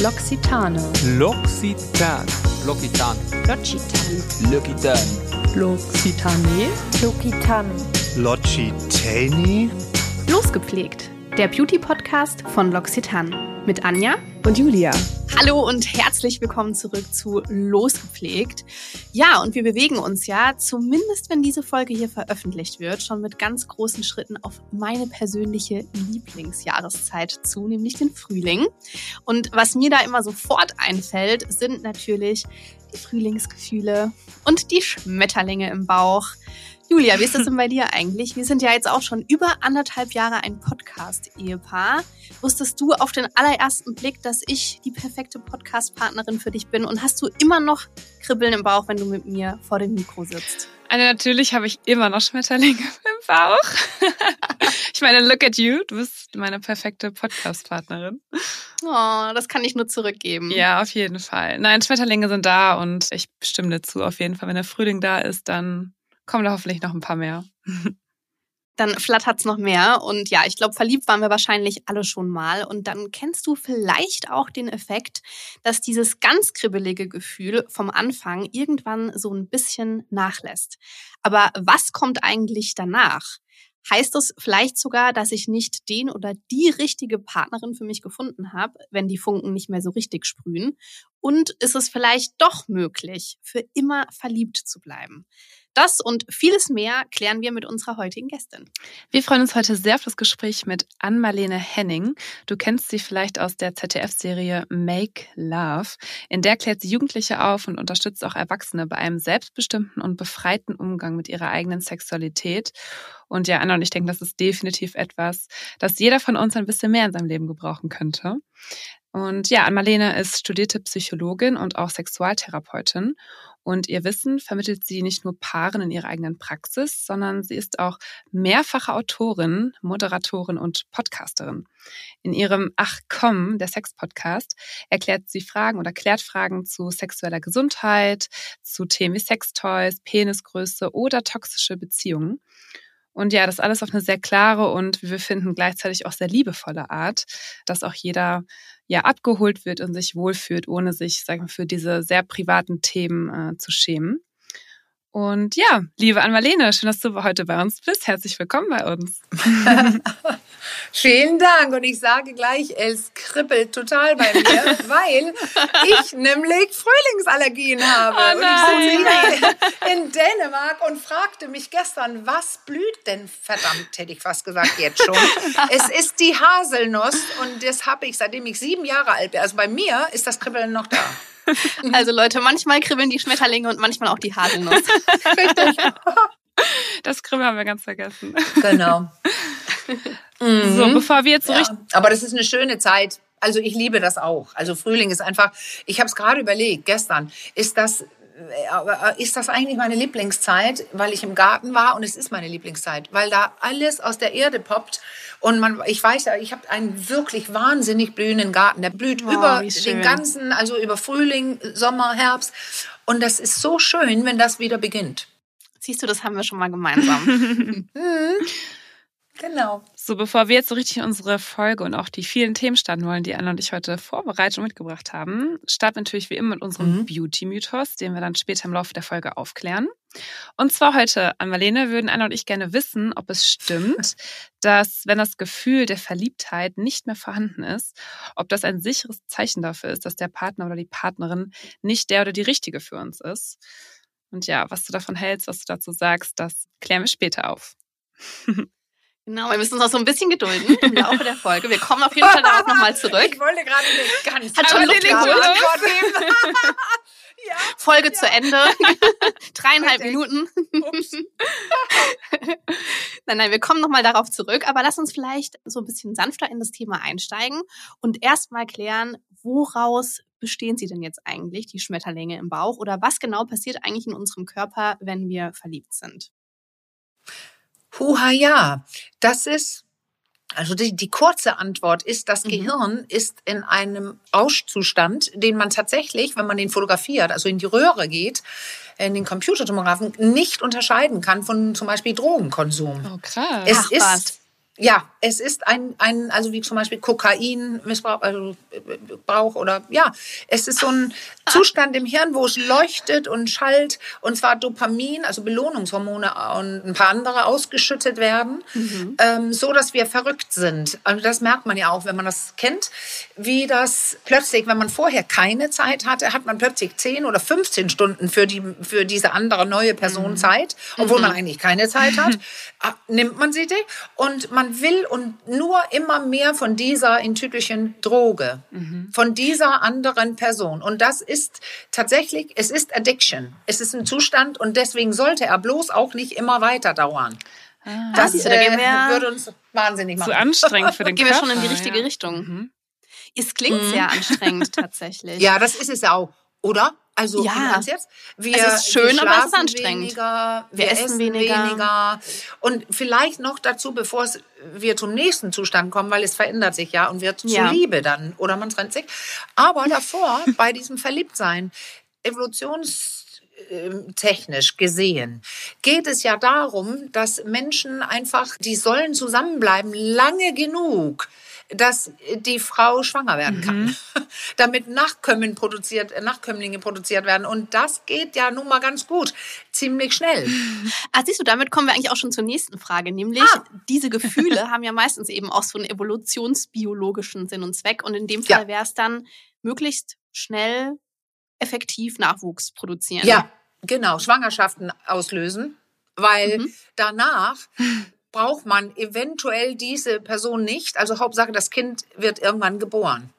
L'Occitane. L'Occitan. L'Occitan. L'Occitane. L'Occitan. L'Occitane. L'Occitan. L'Occitani? Losgepflegt. Der Beauty-Podcast von L'Occitane. Mit Anja Und Julia. Hallo und herzlich willkommen zurück zu Losgepflegt. Ja, und wir bewegen uns ja, zumindest wenn diese Folge hier veröffentlicht wird, schon mit ganz großen Schritten auf meine persönliche Lieblingsjahreszeit zu, nämlich den Frühling. Und was mir da immer sofort einfällt, sind natürlich die Frühlingsgefühle und die Schmetterlinge im Bauch. Julia, wie ist das denn bei dir eigentlich? Wir sind ja jetzt auch schon über anderthalb Jahre ein Podcast-Ehepaar. Wusstest du auf den allerersten Blick, dass ich die perfekte Podcast-Partnerin für dich bin? Und hast du immer noch Kribbeln im Bauch, wenn du mit mir vor dem Mikro sitzt? Also natürlich habe ich immer noch Schmetterlinge im Bauch. ich meine, look at you, du bist meine perfekte Podcast-Partnerin. Oh, das kann ich nur zurückgeben. Ja, auf jeden Fall. Nein, Schmetterlinge sind da und ich stimme dir zu. Auf jeden Fall, wenn der Frühling da ist, dann kommen da hoffentlich noch ein paar mehr. dann flattert's noch mehr. Und ja, ich glaube, verliebt waren wir wahrscheinlich alle schon mal. Und dann kennst du vielleicht auch den Effekt, dass dieses ganz kribbelige Gefühl vom Anfang irgendwann so ein bisschen nachlässt. Aber was kommt eigentlich danach? Heißt es vielleicht sogar, dass ich nicht den oder die richtige Partnerin für mich gefunden habe, wenn die Funken nicht mehr so richtig sprühen? Und ist es vielleicht doch möglich, für immer verliebt zu bleiben? Das und vieles mehr klären wir mit unserer heutigen Gästin. Wir freuen uns heute sehr auf das Gespräch mit Ann-Marlene Henning. Du kennst sie vielleicht aus der ZDF-Serie Make Love. In der klärt sie Jugendliche auf und unterstützt auch Erwachsene bei einem selbstbestimmten und befreiten Umgang mit ihrer eigenen Sexualität. Und ja, Anna und ich denke, das ist definitiv etwas, das jeder von uns ein bisschen mehr in seinem Leben gebrauchen könnte. Und ja, Ann-Marlene ist studierte Psychologin und auch Sexualtherapeutin. Und ihr Wissen vermittelt sie nicht nur Paaren in ihrer eigenen Praxis, sondern sie ist auch mehrfache Autorin, Moderatorin und Podcasterin. In ihrem Ach komm, der Sex-Podcast, erklärt sie Fragen oder klärt Fragen zu sexueller Gesundheit, zu Themen wie Sextoys, Penisgröße oder toxische Beziehungen. Und ja, das alles auf eine sehr klare und wie wir finden gleichzeitig auch sehr liebevolle Art, dass auch jeder ja abgeholt wird und sich wohlfühlt, ohne sich, sagen wir, für diese sehr privaten Themen äh, zu schämen. Und ja, liebe Ann-Marlene, schön, dass du heute bei uns bist. Herzlich willkommen bei uns. Vielen Dank. Und ich sage gleich, es kribbelt total bei mir, weil ich nämlich Frühlingsallergien habe. Oh und ich sitze hier in Dänemark und fragte mich gestern, was blüht denn? Verdammt, hätte ich fast gesagt, jetzt schon. es ist die Haselnuss und das habe ich, seitdem ich sieben Jahre alt bin. Also bei mir ist das Kribbeln noch da. Also Leute, manchmal kribbeln die Schmetterlinge und manchmal auch die Haselnuss. Richtig. Das Kribbeln haben wir ganz vergessen. Genau. So, bevor wir jetzt so Ja, richtig aber das ist eine schöne Zeit. Also ich liebe das auch. Also Frühling ist einfach, ich habe es gerade überlegt, gestern, ist das, äh, ist das eigentlich meine Lieblingszeit, weil ich im Garten war und es ist meine Lieblingszeit, weil da alles aus der Erde poppt und man, ich weiß ja, ich habe einen wirklich wahnsinnig blühenden Garten, der blüht Wow, über den ganzen, also über Frühling, Sommer, Herbst und das ist so schön, wenn das wieder beginnt. Siehst du, das haben wir schon mal gemeinsam. Genau. So, bevor wir jetzt so richtig in unsere Folge und auch die vielen Themen starten wollen, die Anna und ich heute vorbereitet und mitgebracht haben, starten natürlich wie immer mit unserem Mhm. Beauty-Mythos, den wir dann später im Laufe der Folge aufklären. Und zwar heute, an Marlene, würden Anna und ich gerne wissen, ob es stimmt, dass wenn das Gefühl der Verliebtheit nicht mehr vorhanden ist, ob das ein sicheres Zeichen dafür ist, dass der Partner oder die Partnerin nicht der oder die richtige für uns ist. Und ja, was du davon hältst, was du dazu sagst, das klären wir später auf. Genau, wir müssen uns noch so ein bisschen gedulden im Laufe der Folge. Wir kommen auf jeden Fall darauf nochmal zurück. Ich wollte gerade eine ganz Hat schon andere Luft geben. ja. Folge zu Ende. Dreieinhalb. Minuten. Ups. Nein, nein, wir kommen nochmal darauf zurück, aber lass uns vielleicht so ein bisschen sanfter in das Thema einsteigen und erstmal klären, woraus bestehen sie denn jetzt eigentlich, die Schmetterlinge im Bauch, oder was genau passiert eigentlich in unserem Körper, wenn wir verliebt sind? Huha, ja. Das ist, also die, die kurze Antwort ist, das Mhm. Gehirn ist in einem Rauschzustand, den man tatsächlich, wenn man den fotografiert, also in die Röhre geht, in den Computertomographen, nicht unterscheiden kann von zum Beispiel Drogenkonsum. Oh, krass. Es Ach, ist, was. Ja, es ist ein, ein, also wie zum Beispiel Kokainmissbrauch also Brauch oder ja, es ist so ein Zustand im Hirn, wo es leuchtet und schallt und zwar Dopamin, also Belohnungshormone und ein paar andere ausgeschüttet werden, mhm. ähm, so dass wir verrückt sind. Also das merkt man ja auch, wenn man das kennt, wie das plötzlich, wenn man vorher keine Zeit hatte, hat man plötzlich 10 oder 15 Stunden für die für diese andere neue Person mhm. Zeit, obwohl mhm. man eigentlich keine Zeit hat, ah, nimmt man sie und man will und nur immer mehr von dieser in Tütelchen Droge, mhm. von dieser anderen Person. Und das ist tatsächlich, es ist Addiction. Es ist ein Zustand und deswegen sollte er bloß auch nicht immer weiter dauern. Ah. Das äh, würde uns wahnsinnig machen. Zu anstrengend für den Gehen Körper. wir schon in die richtige ja. Richtung. Mhm. Es klingt mhm. sehr anstrengend tatsächlich. Ja, das ist es auch, oder? Also ja. jetzt, wir, es ist schön, wir aber es ist anstrengend. Weniger, wir, wir essen, essen weniger. weniger. Und vielleicht noch dazu, bevor wir zum nächsten Zustand kommen, weil es verändert sich ja und wird ja. zur Liebe dann oder man trennt sich. Aber davor, bei diesem Verliebtsein, evolutionstechnisch gesehen geht es ja darum, dass Menschen einfach, die sollen zusammenbleiben lange genug, dass die Frau schwanger werden kann, mhm. damit Nachkommen produziert, äh, Nachkömmlinge produziert werden. Und das geht ja nun mal ganz gut, ziemlich schnell. Ah, siehst du, damit kommen wir eigentlich auch schon zur nächsten Frage, nämlich ah. diese Gefühle haben ja meistens eben auch so einen evolutionsbiologischen Sinn und Zweck. Und in dem Fall ja. wäre es dann möglichst schnell effektiv Nachwuchs produzieren. Ja, genau, Schwangerschaften auslösen, weil mhm. danach braucht man eventuell diese Person nicht. Also Hauptsache, das Kind wird irgendwann geboren.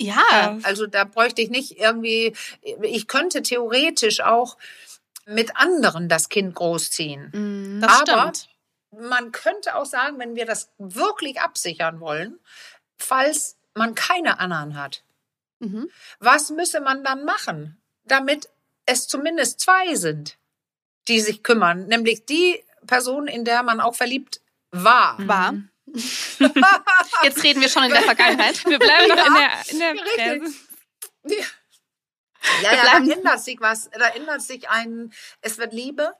Ja. Also da bräuchte ich nicht irgendwie, ich könnte theoretisch auch mit anderen das Kind großziehen. Mm, das Aber stimmt. man könnte auch sagen, wenn wir das wirklich absichern wollen, falls man keine anderen hat, mhm. was müsse man dann machen, damit es zumindest zwei sind, die sich kümmern, nämlich die Person, in der man auch verliebt war. War. Mhm. Jetzt reden wir schon in der Vergangenheit. Wir bleiben noch ja, in der, in der Richtig. Ja, ja, ja da ändert sich was. Da ändert sich ein, es wird Liebe,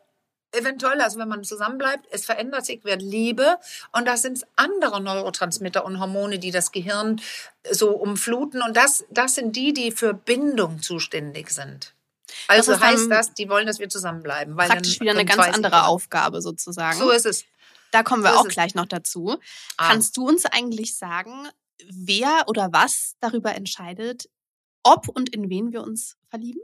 eventuell, also wenn man zusammenbleibt, es verändert sich, wird Liebe und das sind andere Neurotransmitter und Hormone, die das Gehirn so umfluten und das, das sind die, die für Bindung zuständig sind. Also das heißt das, die wollen, dass wir zusammenbleiben. Weil praktisch wieder eine ganz andere Aufgabe sozusagen. So ist es. Da kommen wir so auch gleich noch dazu. Ah. Kannst du uns eigentlich sagen, wer oder was darüber entscheidet, ob und in wen wir uns verlieben?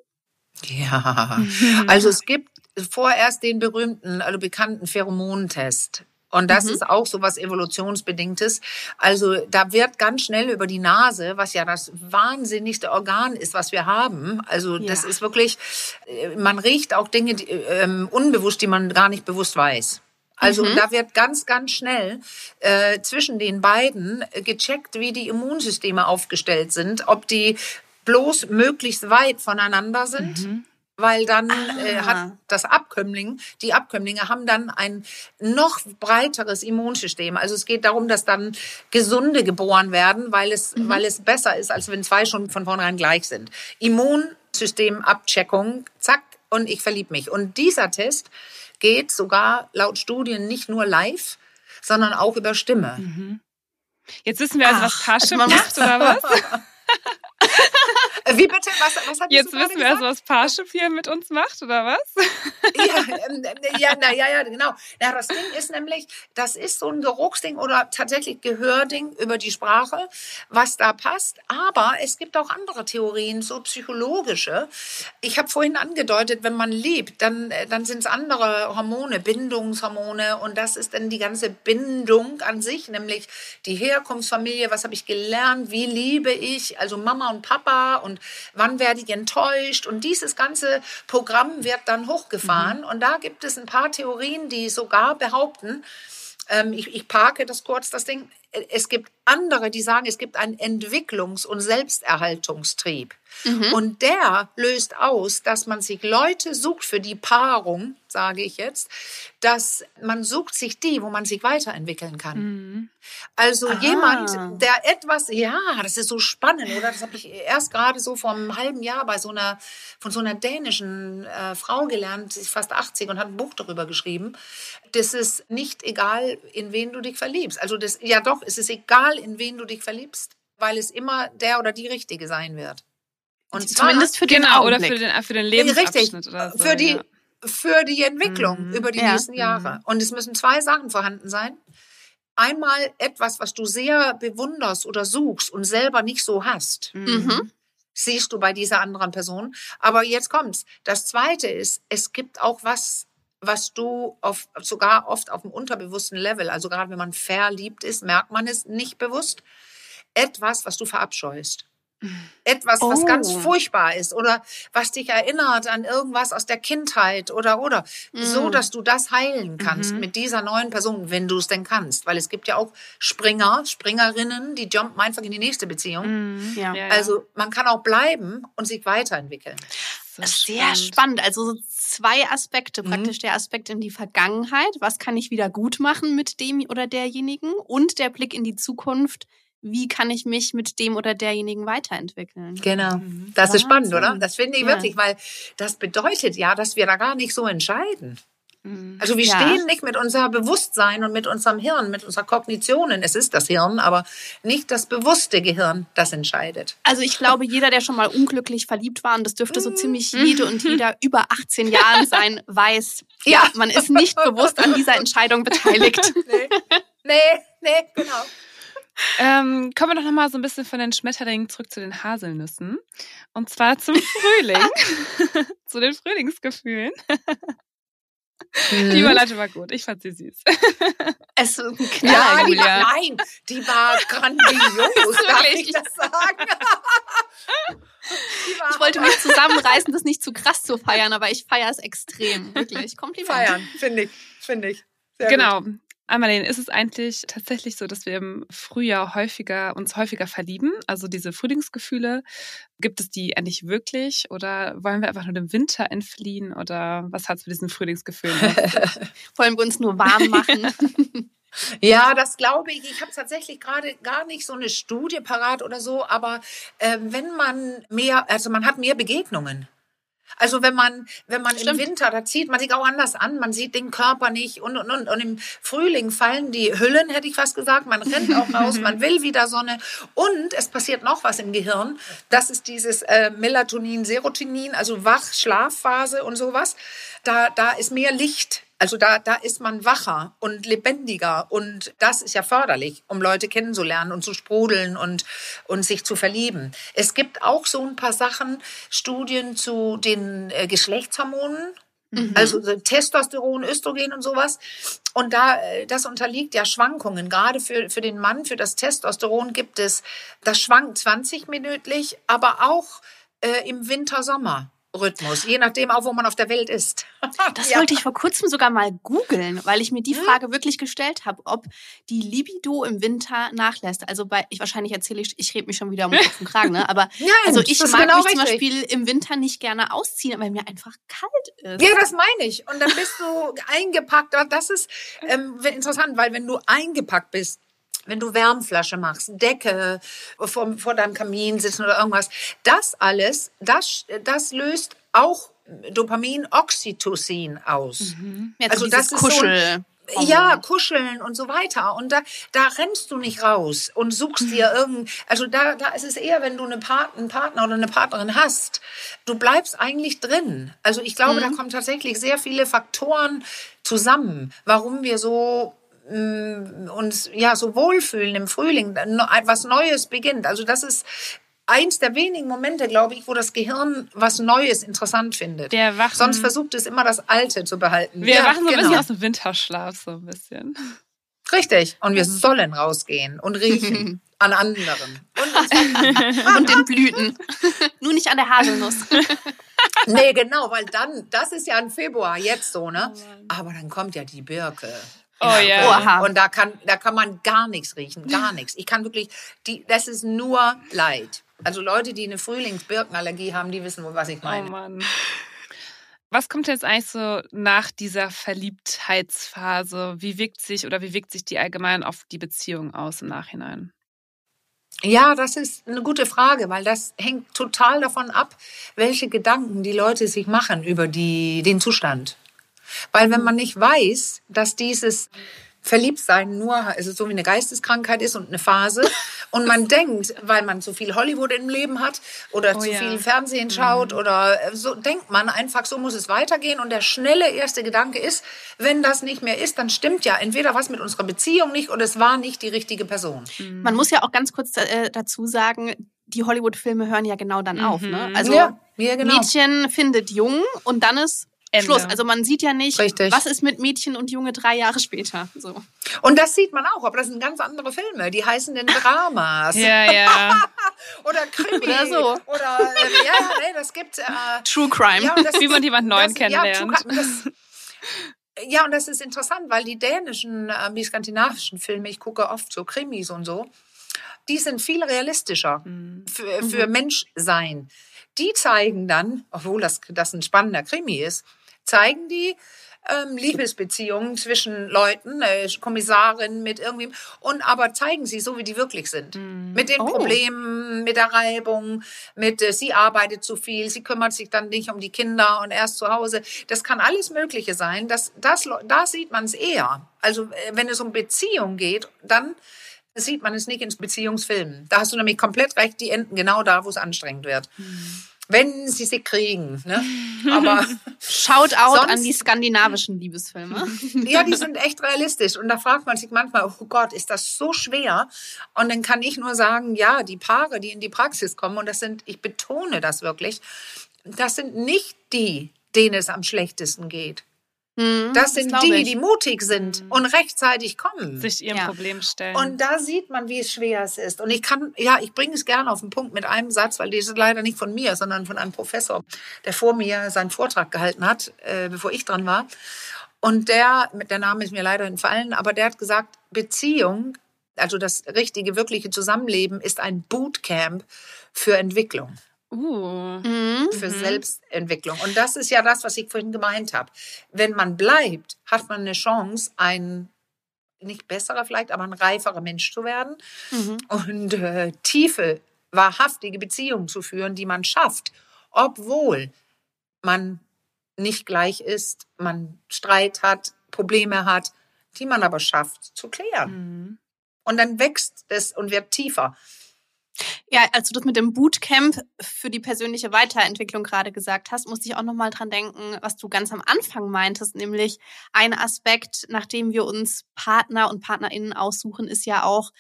Ja, also es gibt vorerst den berühmten, also bekannten Pheromontest. Und das mhm. ist auch so was Evolutionsbedingtes. Also da wird ganz schnell über die Nase, was ja das wahnsinnigste Organ ist, was wir haben. Also ja. das ist wirklich, äh, man riecht auch Dinge die, ähm, unbewusst, die man gar nicht bewusst weiß. Also mhm. da wird ganz, ganz schnell äh, zwischen den beiden gecheckt, wie die Immunsysteme aufgestellt sind, ob die bloß möglichst weit voneinander sind. Mhm weil dann äh, hat ah. das Abkömmling, die Abkömmlinge haben dann ein noch breiteres Immunsystem. Also es geht darum, dass dann Gesunde geboren werden, weil es, mhm. weil es besser ist, als wenn zwei schon von vornherein gleich sind. Immunsystemabcheckung, zack, und ich verlieb mich. Und dieser Test geht sogar laut Studien nicht nur live, sondern auch über Stimme. Mhm. Jetzt wissen wir also, was Parship also macht, oder was? Wie bitte? Was, was hat Jetzt wissen wir erst, was Parship hier mit uns macht, oder was? ja, ähm, äh, ja, na, ja, ja, genau. Ja, das Ding ist nämlich, das ist so ein Geruchsding oder tatsächlich Gehörding über die Sprache, was da passt. Aber es gibt auch andere Theorien, so psychologische. Ich habe vorhin angedeutet, wenn man liebt, dann, äh, dann sind es andere Hormone, Bindungshormone. Und das ist dann die ganze Bindung an sich, nämlich die Herkunftsfamilie, was habe ich gelernt, wie liebe ich, also Mama und Papa und wann werde ich enttäuscht. Und dieses ganze Programm wird dann hochgefahren. Mhm. Und da gibt es ein paar Theorien, die sogar behaupten, ähm, ich, ich parke das kurz, das Ding, es gibt andere, die sagen, es gibt einen Entwicklungs- und Selbsterhaltungstrieb. Mhm. Und der löst aus, dass man sich Leute sucht für die Paarung, sage ich jetzt, dass man sucht sich die, wo man sich weiterentwickeln kann. Mhm. Also Ah. jemand, der etwas, ja, das ist so spannend, oder? Das habe ich erst gerade so vor einem halben Jahr bei so einer, von so einer dänischen äh, Frau gelernt, sie ist fast 80 und hat ein Buch darüber geschrieben. Das ist nicht egal, in wen du dich verliebst. Also das, ja doch, es ist egal, in wen du dich verliebst, weil es immer der oder die Richtige sein wird. Und zwar- Zumindest für den Genau, oder Augenblick. für den, für den Richtig, Lebensabschnitt oder so. für die, ja. für die Entwicklung Mhm. über die Ja. nächsten Jahre. Und es müssen zwei Sachen vorhanden sein. Einmal etwas, was du sehr bewunderst oder suchst und selber nicht so hast. Mhm. Siehst du bei dieser anderen Person. Aber jetzt kommt's. Das zweite ist, es gibt auch was, was du auf, sogar oft auf dem unterbewussten Level, also gerade wenn man verliebt ist, merkt man es nicht bewusst, etwas, was du verabscheust. Etwas, was Oh. ganz furchtbar ist oder was dich erinnert an irgendwas aus der Kindheit oder oder so, Mhm. dass du das heilen kannst Mhm. mit dieser neuen Person, wenn du es denn kannst, weil es gibt ja auch Springer, Springerinnen, die jumpen einfach in die nächste Beziehung. Mhm. Ja. Also man kann auch bleiben und sich weiterentwickeln. So Sehr spannend. Also so zwei Aspekte. Praktisch der Aspekt in die Vergangenheit. Was kann ich wieder gut machen mit dem oder derjenigen? Und der Blick in die Zukunft. Wie kann ich mich mit dem oder derjenigen weiterentwickeln? Genau. Mhm. Das ist spannend, Wahnsinn. oder? Das finde ich Ja. wirklich, weil das bedeutet ja, dass wir da gar nicht so entscheiden. Mhm. Also wir Ja. stehen nicht mit unser Bewusstsein und mit unserem Hirn, mit unserer Kognitionen. Es ist das Hirn, aber nicht das bewusste Gehirn, das entscheidet. Also ich glaube, jeder, der schon mal unglücklich verliebt war, und das dürfte so ziemlich jede und jeder über 18 Jahren sein, weiß, ja, Ja. man ist nicht bewusst an dieser Entscheidung beteiligt. Nee, nee, nee genau. Ähm, kommen wir doch nochmal so ein bisschen von den Schmetterlingen zurück zu den Haselnüssen. Und zwar zum Frühling. zu den Frühlingsgefühlen. Mhm. Die Überleitung war gut. Ich fand sie süß. Es ist ein Ja, Knall. die war, Julia. nein, die war grandios, darf ich das sagen? Ich wollte mich zusammenreißen, das nicht zu krass zu feiern, aber ich feiere es extrem. Wirklich. Kompliment. feiern, finde ich, finde ich. Sehr genau. Amalene, ist es eigentlich tatsächlich so, dass wir im Frühjahr häufiger, uns häufiger verlieben? Also diese Frühlingsgefühle, gibt es die eigentlich wirklich? Oder wollen wir einfach nur dem Winter entfliehen? Oder was hat es mit diesen Frühlingsgefühlen? Wollen wir uns nur warm machen? Ja, das glaube ich. Ich habe tatsächlich gerade gar nicht so eine Studie parat oder so, aber äh, wenn man mehr, also man hat mehr Begegnungen. Also wenn man, wenn man Stimmt. im Winter, da zieht man sich auch anders an, man sieht den Körper nicht und, und, und, und im Frühling fallen die Hüllen, hätte ich fast gesagt, man rennt auch raus, man will wieder Sonne. Und es passiert noch was im Gehirn, das ist dieses äh, Melatonin, Serotonin, also Wach-Schlafphase und sowas, da, da ist mehr Licht also da, da ist man wacher und lebendiger und das ist ja förderlich, um Leute kennenzulernen und zu sprudeln und, und sich zu verlieben. Es gibt auch so ein paar Sachen, Studien zu den äh, Geschlechtshormonen, also so Testosteron, Östrogen und sowas. Und da, äh, das unterliegt ja Schwankungen. Gerade für, für den Mann, für das Testosteron gibt es, das schwankt 20 minütlich, aber auch äh, im Winter-Sommer. Rhythmus, je nachdem auch, wo man auf der Welt ist. Das Ja. wollte ich vor kurzem sogar mal googeln, weil ich mir die Frage wirklich gestellt habe, ob die Libido im Winter nachlässt. Also bei, ich wahrscheinlich erzähle ich, ich rede mich schon wieder um Kopf und Kragen, ne? Aber Nein, also ich mag genau mich zum. Beispiel im Winter nicht gerne ausziehen, weil mir einfach kalt ist. Ja, das meine ich. Und dann bist du eingepackt. Das ist ähm, interessant, weil wenn du eingepackt bist, wenn du Wärmflasche machst, Decke vor, vor deinem Kamin sitzen oder irgendwas, das alles, das, das löst auch Dopamin, Oxytocin aus. Jetzt Also so das ist so ein- Kuschel. Ja, kuscheln und so weiter. Und da, da rennst du nicht raus und suchst dir irgend, also da, da ist es eher, wenn du eine Part, einen Partner oder eine Partnerin hast, du bleibst eigentlich drin. Also ich glaube, da kommen tatsächlich sehr viele Faktoren zusammen, warum wir so uns ja so wohlfühlen im Frühling, etwas Neues beginnt. Also das ist eins der wenigen Momente, glaube ich, wo das Gehirn was Neues interessant findet. Wir erwachen- Sonst versucht es immer das Alte zu behalten. Wir Ja, wachen so ein genau. bisschen aus dem Winterschlaf, so ein bisschen. Richtig. Und wir sollen rausgehen und riechen an anderen. Und den Blüten. Nur nicht an der Haselnuss. nee, genau, weil dann, das ist ja im Februar jetzt so, ne? Aber dann kommt ja die Birke. Oh ja. Oha. Und da kann, da kann man gar nichts riechen, gar nichts. Ich kann wirklich, die, das ist nur Leid. Also Leute, die eine Frühlingsbirkenallergie haben, die wissen wohl, was ich Oh meine. Mann. Was kommt jetzt eigentlich so nach dieser Verliebtheitsphase? Wie wirkt sich oder wie wirkt sich die allgemein auf die Beziehung aus im Nachhinein? Ja, das ist eine gute Frage, weil das hängt total davon ab, welche Gedanken die Leute sich machen über die, den Zustand. Weil wenn man nicht weiß, dass dieses Verliebtsein nur also so wie eine Geisteskrankheit ist und eine Phase und man denkt, weil man zu viel Hollywood im Leben hat oder Oh zu ja. viel Fernsehen schaut oder äh, so denkt man einfach, so muss es weitergehen und der schnelle erste Gedanke ist, wenn das nicht mehr ist, dann stimmt ja entweder was mit unserer Beziehung nicht oder es war nicht die richtige Person. Man muss ja auch ganz kurz äh, dazu sagen, die Hollywood-Filme hören ja genau dann auf. Ne? Mhm. Also ja, ja, genau. Mädchen findet Jungen und dann ist Ende. Schluss. Also man sieht ja nicht, Richtig. was ist mit Mädchen und Junge drei Jahre später. So. Und das sieht man auch, aber das sind ganz andere Filme. Die heißen dann Dramas Ja, ja. oder Krimi Oder so. oder äh, ja, nee, das gibt äh, True Crime. ja, Wie man jemanden neuen das, kennenlernt. Ja, das, ja, und das ist interessant, weil die dänischen, äh, die skandinavischen Filme, ich gucke oft so Krimis und so, die sind viel realistischer Mhm. für, für Menschsein. Die zeigen dann, obwohl das, das ein spannender Krimi ist, zeigen die ähm, Liebesbeziehungen zwischen Leuten, äh, Kommissarin mit irgendwie, und aber zeigen sie so, wie die wirklich sind. Mit den Oh. Problemen, mit der Reibung, mit äh, sie arbeitet zu viel, sie kümmert sich dann nicht um die Kinder und er ist zu Hause. Das kann alles Mögliche sein. Das, das, da sieht man es eher. Also äh, wenn es um Beziehung geht, dann sieht man es nicht in Beziehungsfilmen. Da hast du nämlich komplett recht, die enden genau da, wo es anstrengend wird. Wenn sie sie kriegen. Ne? Aber Shout out Sonst- an die skandinavischen Liebesfilme. ja, die sind echt realistisch. Und da fragt man sich manchmal, oh Gott, ist das so schwer? Und dann kann ich nur sagen, ja, die Paare, die in die Praxis kommen, und das sind, ich betone das wirklich, das sind nicht die, denen es am schlechtesten geht. Hm, Das sind glaub die, die mutig sind und rechtzeitig kommen. Sich ihrem Ja. Problem stellen. Und da sieht man, wie schwer es ist. Und ich kann, ja, ich bringe es gerne auf den Punkt mit einem Satz, weil das ist leider nicht von mir, sondern von einem Professor, der vor mir seinen Vortrag gehalten hat, äh, bevor ich dran war. Und der, der Name ist mir leider entfallen, aber der hat gesagt, Beziehung, also das richtige, wirkliche Zusammenleben ist ein Bootcamp für Entwicklung uh. Mhm. für Selbstentwicklung. Und das ist ja das, was ich vorhin gemeint habe. Wenn man bleibt, hat man eine Chance, ein nicht besserer vielleicht, aber ein reiferer Mensch zu werden Mhm. und äh, tiefe, wahrhaftige Beziehungen zu führen, die man schafft, obwohl man nicht gleich ist, man Streit hat, Probleme hat, die man aber schafft zu klären. Mhm. Und dann wächst es und wird tiefer. Ja, als du das mit dem Bootcamp für die persönliche Weiterentwicklung gerade gesagt hast, musste ich auch nochmal dran denken, was du ganz am Anfang meintest, nämlich ein Aspekt, nachdem wir uns Partner und Partnerinnen aussuchen, ist ja auch,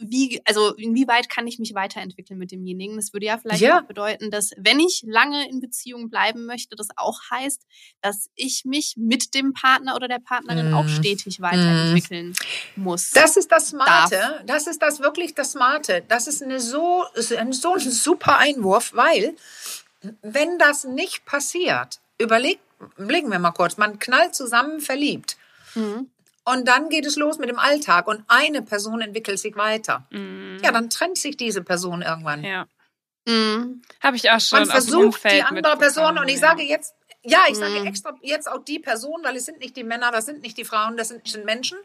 wie, also inwieweit kann ich mich weiterentwickeln mit demjenigen? Das würde ja vielleicht Ja. auch bedeuten, dass wenn ich lange in Beziehung bleiben möchte, das auch heißt, dass ich mich mit dem Partner oder der Partnerin Mhm. auch stetig weiterentwickeln muss. Das ist das Smarte. Das ist das wirklich das Smarte. Das ist eine so, so ein super Einwurf, weil wenn das nicht passiert, überleg, überlegen wir mal kurz, man knallt zusammen verliebt. Mhm. Und dann geht es los mit dem Alltag und eine Person entwickelt sich weiter. Mhm. Ja, dann trennt sich diese Person irgendwann. Ja. Mhm. Habe ich auch schon Man versucht Umfeld die andere Person und ich ja. sage jetzt, ja, ich sage Mhm. extra jetzt auch die Person, weil es sind nicht die Männer, das sind nicht die Frauen, das sind sind Menschen.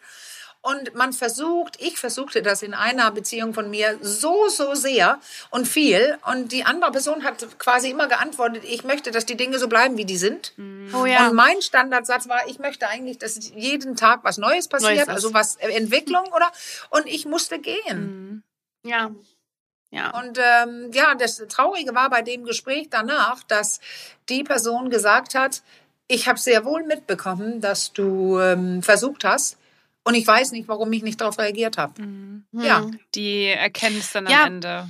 Und man versucht, ich versuchte das in einer Beziehung von mir so, so sehr und viel. Und die andere Person hat quasi immer geantwortet, ich möchte, dass die Dinge so bleiben, wie die sind. Oh ja. Und mein Standardsatz war, ich möchte eigentlich, dass jeden Tag was Neues passiert, Neues also was Entwicklung oder. Und ich musste gehen. Mhm. ja. Ja. Und ähm, ja, das Traurige war bei dem Gespräch danach, dass die Person gesagt hat, ich habe sehr wohl mitbekommen, dass du ähm, versucht hast und ich weiß nicht, warum ich nicht darauf reagiert habe. Mhm. Ja. Mhm. Die Erkenntnis dann Ja. am Ende.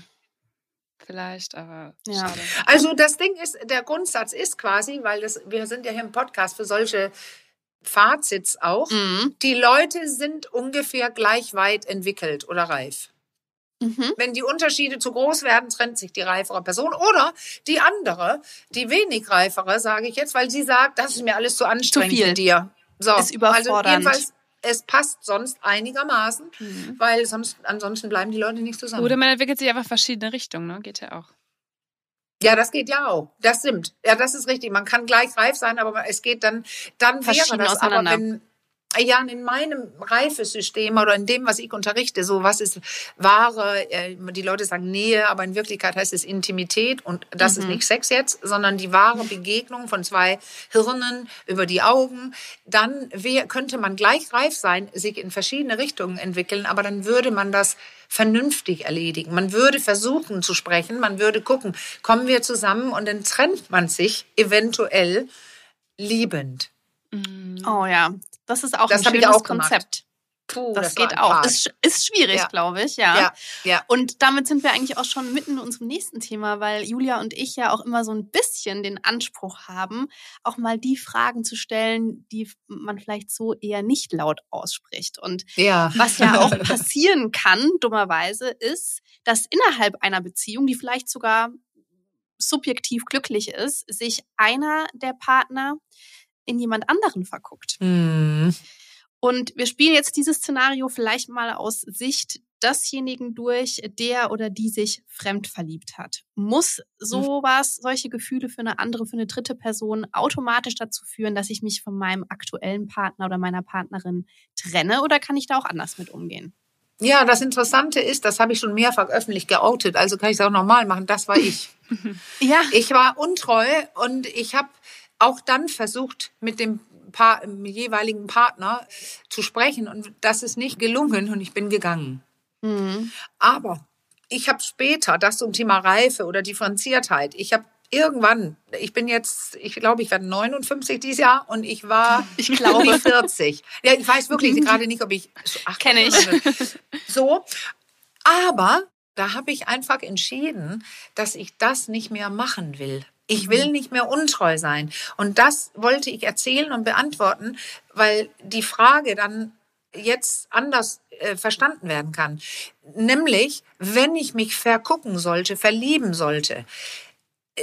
Vielleicht, aber Ja. schade. Also das Ding ist, der Grundsatz ist quasi, weil das, wir sind ja hier im Podcast für solche Fazits auch, Mhm. die Leute sind ungefähr gleich weit entwickelt oder reif. Mhm. Wenn die Unterschiede zu groß werden, trennt sich die reifere Person. Oder die andere, die wenig reifere, sage ich jetzt, weil sie sagt, das ist mir alles zu anstrengend viel. mit dir. So, Ist überfordernd. Also jedenfalls, es passt sonst einigermaßen, Mhm. weil sonst ansonsten bleiben die Leute nicht zusammen. Oder man entwickelt sich einfach verschiedene Richtungen, ne? Geht ja auch. Ja, das geht ja auch. Das stimmt. Ja, das ist richtig. Man kann gleich reif sein, aber es geht dann, dann wäre das aber, wenn, ja, in meinem Reifesystem oder in dem, was ich unterrichte, so was ist wahre, äh, die Leute sagen Nähe, aber in Wirklichkeit heißt es Intimität und das ist nicht Sex jetzt, sondern die wahre Begegnung von zwei Hirnen über die Augen, dann wär, könnte man gleich reif sein, sich in verschiedene Richtungen entwickeln, aber dann würde man das vernünftig erledigen. Man würde versuchen zu sprechen, man würde gucken, kommen wir zusammen und dann trennt man sich eventuell liebend. Oh ja, das ist auch Das ein schönes auch. Konzept. Puh, Das, war geht auch. Ist, ist schwierig, Ja. glaube ich, ja. Ja, ja. Und damit sind wir eigentlich auch schon mitten in unserem nächsten Thema, weil Julia und ich ja auch immer so ein bisschen den Anspruch haben, auch mal die Fragen zu stellen, die man vielleicht so eher nicht laut ausspricht. Und Ja. was ja auch passieren kann, dummerweise, ist, dass innerhalb einer Beziehung, die vielleicht sogar subjektiv glücklich ist, sich einer der Partner in jemand anderen verguckt. Hm. Und wir spielen jetzt dieses Szenario vielleicht mal aus Sicht desjenigen durch, der oder die sich fremd verliebt hat. Muss sowas, solche Gefühle für eine andere, für eine dritte Person automatisch dazu führen, dass ich mich von meinem aktuellen Partner oder meiner Partnerin trenne oder kann ich da auch anders mit umgehen? Ja, das Interessante ist, das habe ich schon mehrfach öffentlich geoutet, also kann ich es auch nochmal machen, das war ich. Ja. Ich war untreu und ich habe auch dann versucht, mit dem pa jeweiligen Partner zu sprechen und das ist nicht gelungen und ich bin gegangen. Mhm. Aber ich habe später, das zum Thema Reife oder Differenziertheit, ich habe irgendwann, ich bin jetzt, ich glaube, ich werde 59 dieses Jahr und ich war Ich glaube. um die 40. Ja, ich weiß wirklich gerade nicht, ob ich ach, Kenn ich. So, aber da habe ich einfach entschieden, dass ich das nicht mehr machen will. Ich will nicht mehr untreu sein. Und das wollte ich erzählen und beantworten, weil die Frage dann jetzt anders äh, verstanden werden kann. Nämlich, wenn ich mich vergucken sollte, verlieben sollte,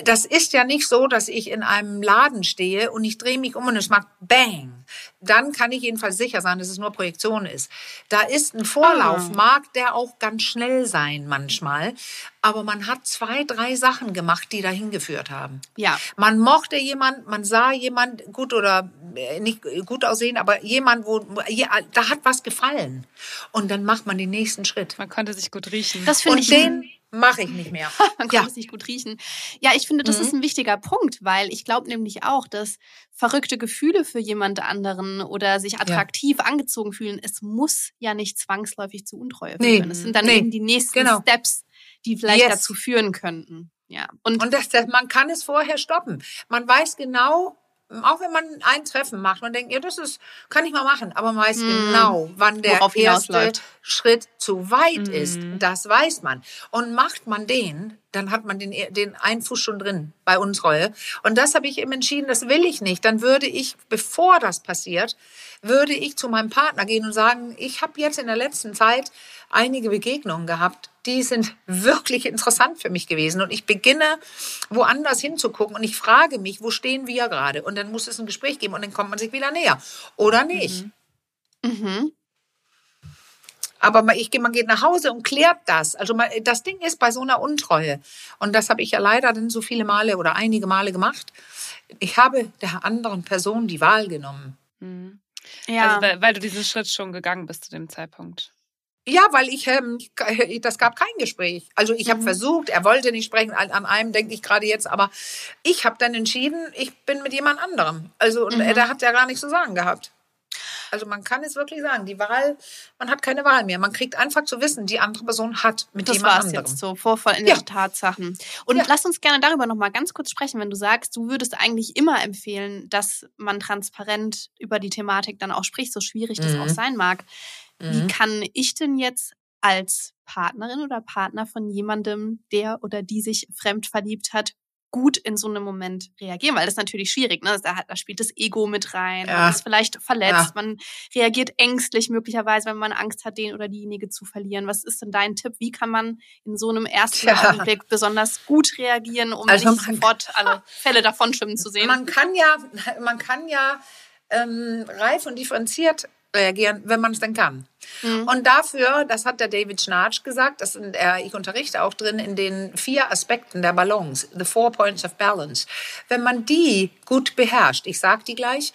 das ist ja nicht so, dass ich in einem Laden stehe und ich drehe mich um und es macht Bang. Dann kann ich jedenfalls sicher sein, dass es nur Projektion ist. Da ist ein Vorlauf, Ah. mag der auch ganz schnell sein manchmal, aber man hat zwei, drei Sachen gemacht, die dahin geführt haben. Ja. Man mochte jemand, man sah jemand gut oder äh, nicht gut aussehen, aber jemand, wo ja, da hat was gefallen. Und dann macht man den nächsten Schritt. Man konnte sich gut riechen. Das finde ich den mache ich nicht mehr. Man kann Ja. es nicht gut riechen. Ja, ich finde, das Mhm. ist ein wichtiger Punkt, weil ich glaube nämlich auch, dass verrückte Gefühle für jemand anderen oder sich attraktiv angezogen fühlen, es muss ja nicht zwangsläufig zu Untreue Nee. führen. Es sind dann Nee. eben die nächsten Genau. Steps, die vielleicht Yes. dazu führen könnten. Ja. Und, Und das, das, man kann es vorher stoppen. Man weiß genau, auch wenn man ein Treffen macht, man denkt, ja, das ist, kann ich mal machen, aber man weiß Hm. genau, wann der Worauf erste. Schritt zu weit Mhm. ist. Das weiß man. Und macht man den, dann hat man den, den einen Fuß schon drin bei Untreue. Und das habe ich eben entschieden, das will ich nicht. Dann würde ich, bevor das passiert, würde ich zu meinem Partner gehen und sagen, ich habe jetzt in der letzten Zeit einige Begegnungen gehabt, die sind wirklich interessant für mich gewesen. Und ich beginne woanders hinzugucken und ich frage mich, wo stehen wir gerade? Und dann muss es ein Gespräch geben und dann kommt man sich wieder näher. Oder nicht. mhm. Aber man, ich, man geht nach Hause und klärt das. Also man, das Ding ist bei so einer Untreue. Und das habe ich ja leider dann so viele Male oder einige Male gemacht. Ich habe der anderen Person die Wahl genommen. Mhm. ja. Also, weil, weil du diesen Schritt schon gegangen bist zu dem Zeitpunkt. Ja, weil ich, ähm, das gab kein Gespräch. Also ich habe Mhm. versucht, er wollte nicht sprechen, an, an einem denke ich gerade jetzt, aber ich habe dann entschieden, ich bin mit jemand anderem. Also und Mhm. er, hat ja gar nichts zu sagen gehabt. Also man kann es wirklich sagen, die Wahl, man hat keine Wahl mehr. Man kriegt einfach zu wissen, die andere Person hat mit Das jemand war es anderem. jetzt so, vorvollendete Ja. Tatsachen. Und Ja. lass uns gerne darüber noch mal ganz kurz sprechen, wenn du sagst, du würdest eigentlich immer empfehlen, dass man transparent über die Thematik dann auch spricht, so schwierig das Mhm. auch sein mag. Wie Mhm. kann ich denn jetzt als Partnerin oder Partner von jemandem, der oder die sich fremd verliebt hat, gut in so einem Moment reagieren? Weil das ist natürlich schwierig, ne? Da, da spielt das Ego mit rein, Ja. man ist vielleicht verletzt, Ja. man reagiert ängstlich möglicherweise, wenn man Angst hat, den oder diejenige zu verlieren. Was ist denn dein Tipp? Wie kann man in so einem ersten Tja. Augenblick besonders gut reagieren, um Also nicht sofort alle Fälle davon schwimmen zu sehen? Man kann ja, man kann ja ähm, reif und differenziert reagieren, wenn man es denn kann. Mhm. Und dafür, das hat der David Schnarch gesagt, das sind, äh, ich unterrichte auch drin in den vier Aspekten der Balance, the four points of balance. Wenn man die gut beherrscht, ich sage die gleich,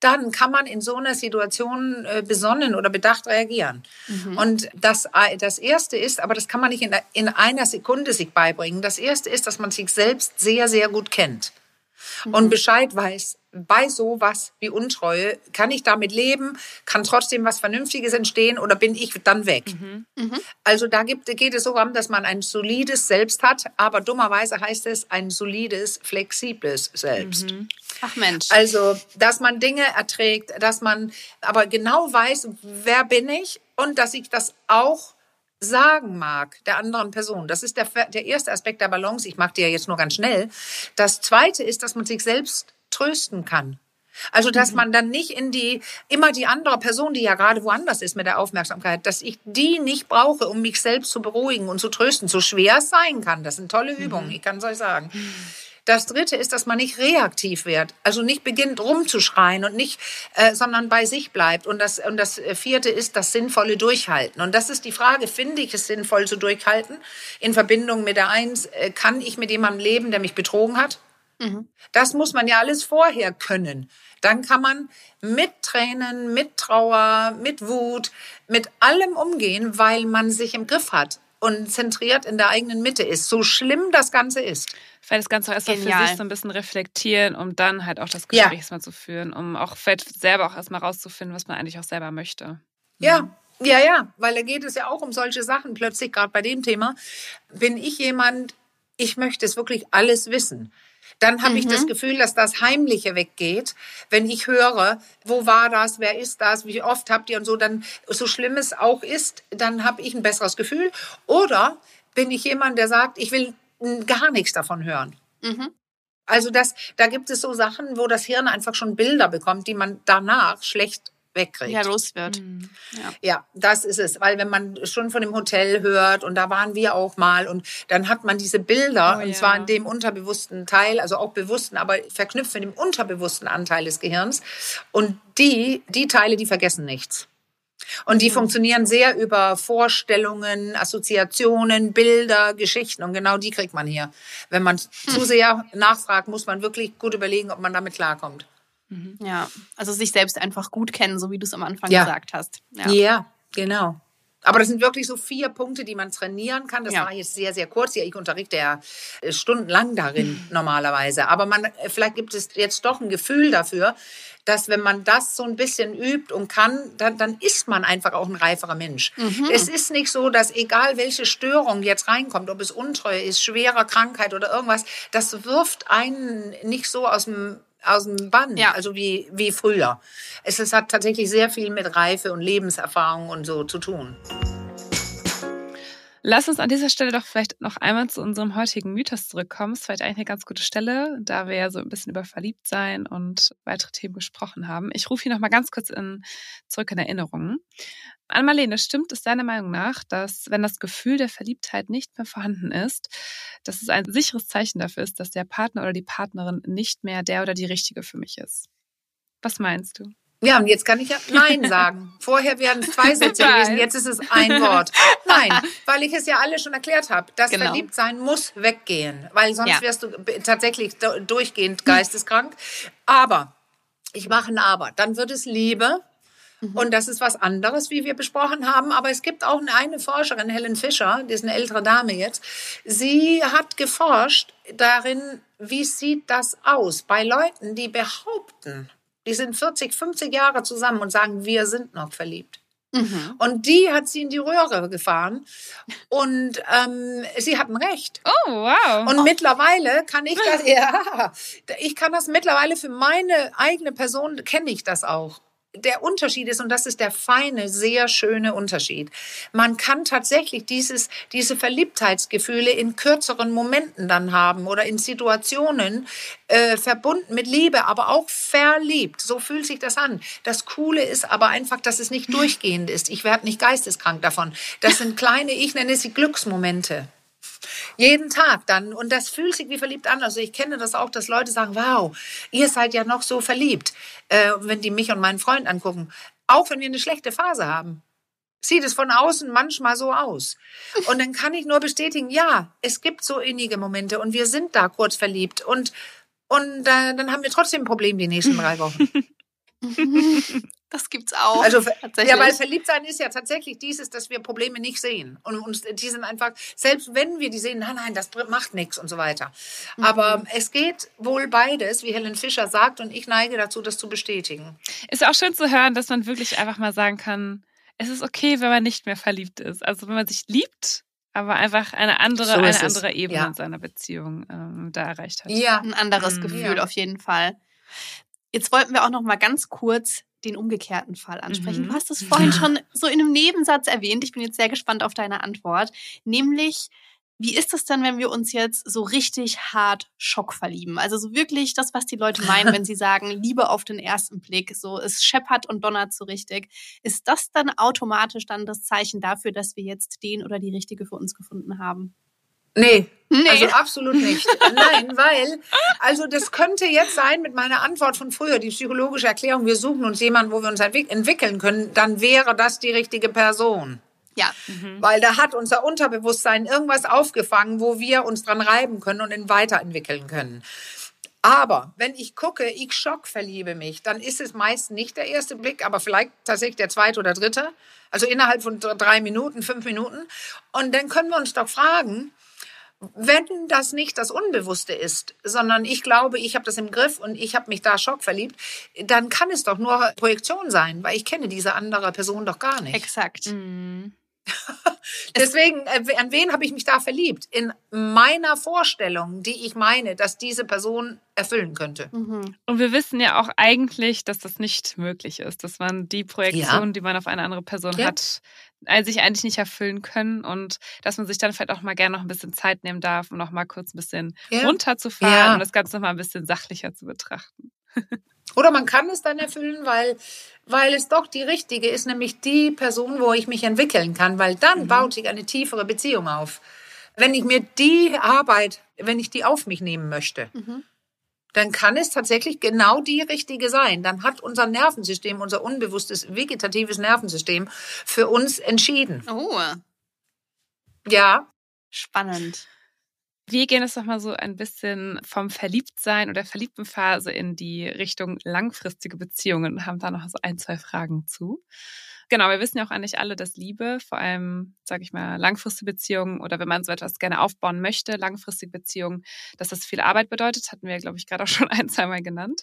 dann kann man in so einer Situation äh, besonnen oder bedacht reagieren. Mhm. Und das, äh, das Erste ist, aber das kann man nicht in, in einer Sekunde sich beibringen, das Erste ist, dass man sich selbst sehr, sehr gut kennt mhm. und Bescheid weiß, bei sowas wie Untreue, kann ich damit leben, kann trotzdem was Vernünftiges entstehen oder bin ich dann weg? Mhm. Mhm. Also da gibt, geht es so darum, dass man ein solides Selbst hat, aber dummerweise heißt es ein solides, flexibles Selbst. Mhm. Ach Mensch. Also, dass man Dinge erträgt, dass man aber genau weiß, wer bin ich und dass ich das auch sagen mag der anderen Person. Das ist der, der erste Aspekt der Balance. Ich mache dir jetzt nur ganz schnell. Das zweite ist, dass man sich selbst trösten kann. Also, dass mhm. man dann nicht in die, immer die andere Person, die ja gerade woanders ist mit der Aufmerksamkeit, dass ich die nicht brauche, um mich selbst zu beruhigen und zu trösten, so schwer es sein kann. Das sind tolle Übungen, mhm. ich kann es euch sagen. Das dritte ist, dass man nicht reaktiv wird, also nicht beginnt rumzuschreien und nicht, äh, sondern bei sich bleibt. Und das, und das vierte ist das sinnvolle Durchhalten. Und das ist die Frage, finde ich es sinnvoll zu durchhalten? In Verbindung mit der Eins, äh, kann ich mit jemandem leben, der mich betrogen hat? Mhm. Das muss man ja alles vorher können. Dann kann man mit Tränen, mit Trauer, mit Wut, mit allem umgehen, weil man sich im Griff hat und zentriert in der eigenen Mitte ist. So schlimm das Ganze ist. Vielleicht das Ganze erstmal für sich so ein bisschen reflektieren, um dann halt auch das Gespräch ja. mal zu führen, um auch vielleicht selber auch erstmal rauszufinden, was man eigentlich auch selber möchte. Ja, mhm. ja, ja, weil da geht es ja auch um solche Sachen. Plötzlich, gerade bei dem Thema, bin ich jemand, ich möchte es wirklich alles wissen dann habe mhm. ich das mhm. Gefühl, dass das Heimliche weggeht. Wenn ich höre, wo war das, wer ist das, wie oft habt ihr und so, dann so schlimm es auch ist, dann habe ich ein besseres Gefühl. Oder bin ich jemand, der sagt, ich will gar nichts davon hören. Mhm. Also das, da gibt es so Sachen, wo das Hirn einfach schon Bilder bekommt, die man danach schlecht wegkriegt. Ja, los wird. Mhm. Ja. ja, das ist es. Weil wenn man schon von dem Hotel hört und da waren wir auch mal und dann hat man diese Bilder oh, und ja. zwar in dem unterbewussten Teil, also auch bewussten, aber verknüpft mit dem unterbewussten Anteil des Gehirns. Und die, die Teile, die vergessen nichts. Und die mhm. funktionieren sehr über Vorstellungen, Assoziationen, Bilder, Geschichten. Und genau die kriegt man hier. Wenn man hm. zu sehr nachfragt, muss man wirklich gut überlegen, ob man damit klarkommt. Mhm. Ja, also sich selbst einfach gut kennen, so wie du es am Anfang ja. gesagt hast. Ja. ja, genau. Aber das sind wirklich so vier Punkte, die man trainieren kann. Das ja. war jetzt sehr, sehr kurz. Ja, ich unterrichte ja äh, stundenlang darin normalerweise. Aber man, äh, vielleicht gibt es jetzt doch ein Gefühl dafür, dass wenn man das so ein bisschen übt und kann, dann, dann ist man einfach auch ein reiferer Mensch. Mhm. Es ist nicht so, dass egal welche Störung jetzt reinkommt, ob es Untreue ist, schwerer Krankheit oder irgendwas, das wirft einen nicht so aus dem aus dem Bann, ja. also wie, wie früher. Es, es hat tatsächlich sehr viel mit Reife und Lebenserfahrung und so zu tun. Lass uns an dieser Stelle doch vielleicht noch einmal zu unserem heutigen Mythos zurückkommen. Es ist vielleicht eigentlich eine ganz gute Stelle, da wir ja so ein bisschen über Verliebtsein und weitere Themen gesprochen haben. Ich rufe hier noch mal ganz kurz in, zurück in Erinnerungen. Ann-Marlene, stimmt es deiner Meinung nach, dass wenn das Gefühl der Verliebtheit nicht mehr vorhanden ist, dass es ein sicheres Zeichen dafür ist, dass der Partner oder die Partnerin nicht mehr der oder die richtige für mich ist? Was meinst du? Ja, und jetzt kann ich ja Nein sagen. Vorher wären es zwei Sätze gewesen, jetzt ist es ein Wort. Nein, weil ich es ja alle schon erklärt habe. Das genau. Verliebtsein muss weggehen, weil sonst ja. wärst du tatsächlich durchgehend geisteskrank. Aber, ich mache ein Aber, dann wird es Liebe. Mhm. Und das ist was anderes, wie wir besprochen haben. Aber es gibt auch eine Forscherin, Helen Fischer, die ist eine ältere Dame jetzt. Sie hat geforscht darin, wie sieht das aus bei Leuten, die behaupten, die sind 40, 50 Jahre zusammen und sagen, wir sind noch verliebt. Mhm. Und die hat sie in die Röhre gefahren. Und ähm, sie hatten recht. Oh, wow. Und oh. mittlerweile kann ich das, ja, ich kann das mittlerweile für meine eigene Person, kenne ich das auch der Unterschied ist, und das ist der feine, sehr schöne Unterschied, man kann tatsächlich dieses, diese Verliebtheitsgefühle in kürzeren Momenten dann haben oder in Situationen äh, verbunden mit Liebe, aber auch verliebt. So fühlt sich das an. Das Coole ist aber einfach, dass es nicht durchgehend ist. Ich werde nicht geisteskrank davon. Das sind kleine, ich nenne sie Glücksmomente. Jeden Tag dann. Und das fühlt sich wie verliebt an. Also ich kenne das auch, dass Leute sagen, wow, ihr seid ja noch so verliebt, äh, wenn die mich und meinen Freund angucken. Auch wenn wir eine schlechte Phase haben. Sieht es von außen manchmal so aus. Und dann kann ich nur bestätigen, ja, es gibt so innige Momente und wir sind da kurz verliebt und, und äh, dann haben wir trotzdem ein Problem die nächsten drei Wochen. Das gibt's auch. Also, ja, weil Verliebtsein ist ja tatsächlich dieses, dass wir Probleme nicht sehen. Und uns, die sind einfach, selbst wenn wir die sehen, nein, nein, das macht nichts und so weiter. Aber es geht wohl beides, wie Helen Fischer sagt, und ich neige dazu, das zu bestätigen. Ist auch schön zu hören, dass man wirklich einfach mal sagen kann, es ist okay, wenn man nicht mehr verliebt ist. Also wenn man sich liebt, aber einfach eine andere, So eine es, andere Ebene ja. in seiner Beziehung ähm, da erreicht hat. Ja. ein anderes Mhm. Gefühl Ja. auf jeden Fall. Jetzt wollten wir auch noch mal ganz kurz den umgekehrten Fall ansprechen. Mhm. Du hast es vorhin schon so in einem Nebensatz erwähnt. Ich bin jetzt sehr gespannt auf deine Antwort. Nämlich, wie ist es denn, wenn wir uns jetzt so richtig hart Schock verlieben? Also so wirklich das, was die Leute meinen, wenn sie sagen, Liebe auf den ersten Blick, so es scheppert und donnert so richtig. Ist das dann automatisch dann das Zeichen dafür, dass wir jetzt den oder die richtige für uns gefunden haben? Nee, Nee. also absolut nicht. Nein, weil, also das könnte jetzt sein mit meiner Antwort von früher, die psychologische Erklärung, wir suchen uns jemanden, wo wir uns entwick- entwickeln können, dann wäre das die richtige Person. ja. Weil da hat unser Unterbewusstsein irgendwas aufgefangen, wo wir uns dran reiben können und ihn weiterentwickeln können. Aber wenn ich gucke, ich schock verliebe mich, dann ist es meist nicht der erste Blick, aber vielleicht tatsächlich der zweite oder dritte. Also innerhalb von drei Minuten, fünf Minuten. Und dann können wir uns doch fragen, wenn das nicht das Unbewusste ist, sondern ich glaube, ich habe das im Griff und ich habe mich da schockverliebt, dann kann es doch nur Projektion sein, weil ich kenne diese andere Person doch gar nicht. Exakt. Mhm. Deswegen, äh, an wen habe ich mich da verliebt? In meiner Vorstellung, die ich meine, dass diese Person erfüllen könnte. Mhm. Und wir wissen ja auch eigentlich, dass das nicht möglich ist, dass man die Projektion, die man auf eine andere Person Ja. hat, sich eigentlich nicht erfüllen können und dass man sich dann vielleicht auch mal gerne noch ein bisschen Zeit nehmen darf, um noch mal kurz ein bisschen Ja. runterzufahren Ja. und das Ganze noch mal ein bisschen sachlicher zu betrachten. Oder man kann es dann erfüllen, weil, weil es doch die richtige ist, nämlich die Person, wo ich mich entwickeln kann, weil dann baut sich eine tiefere Beziehung auf. Wenn ich mir die Arbeit, wenn ich die auf mich nehmen möchte, Mhm. Dann kann es tatsächlich genau die richtige sein. Dann hat unser Nervensystem, unser unbewusstes vegetatives Nervensystem für uns entschieden. Oh, Ja, spannend. Wir gehen jetzt noch mal so ein bisschen vom Verliebtsein oder Verliebtenphase in die Richtung langfristige Beziehungen und haben da noch so ein, zwei Fragen zu. Genau, wir wissen ja auch eigentlich alle, dass Liebe, vor allem, sage ich mal, langfristige Beziehungen oder wenn man so etwas gerne aufbauen möchte, langfristige Beziehungen, dass das viel Arbeit bedeutet, hatten wir, glaube ich, gerade auch schon ein, zweimal genannt.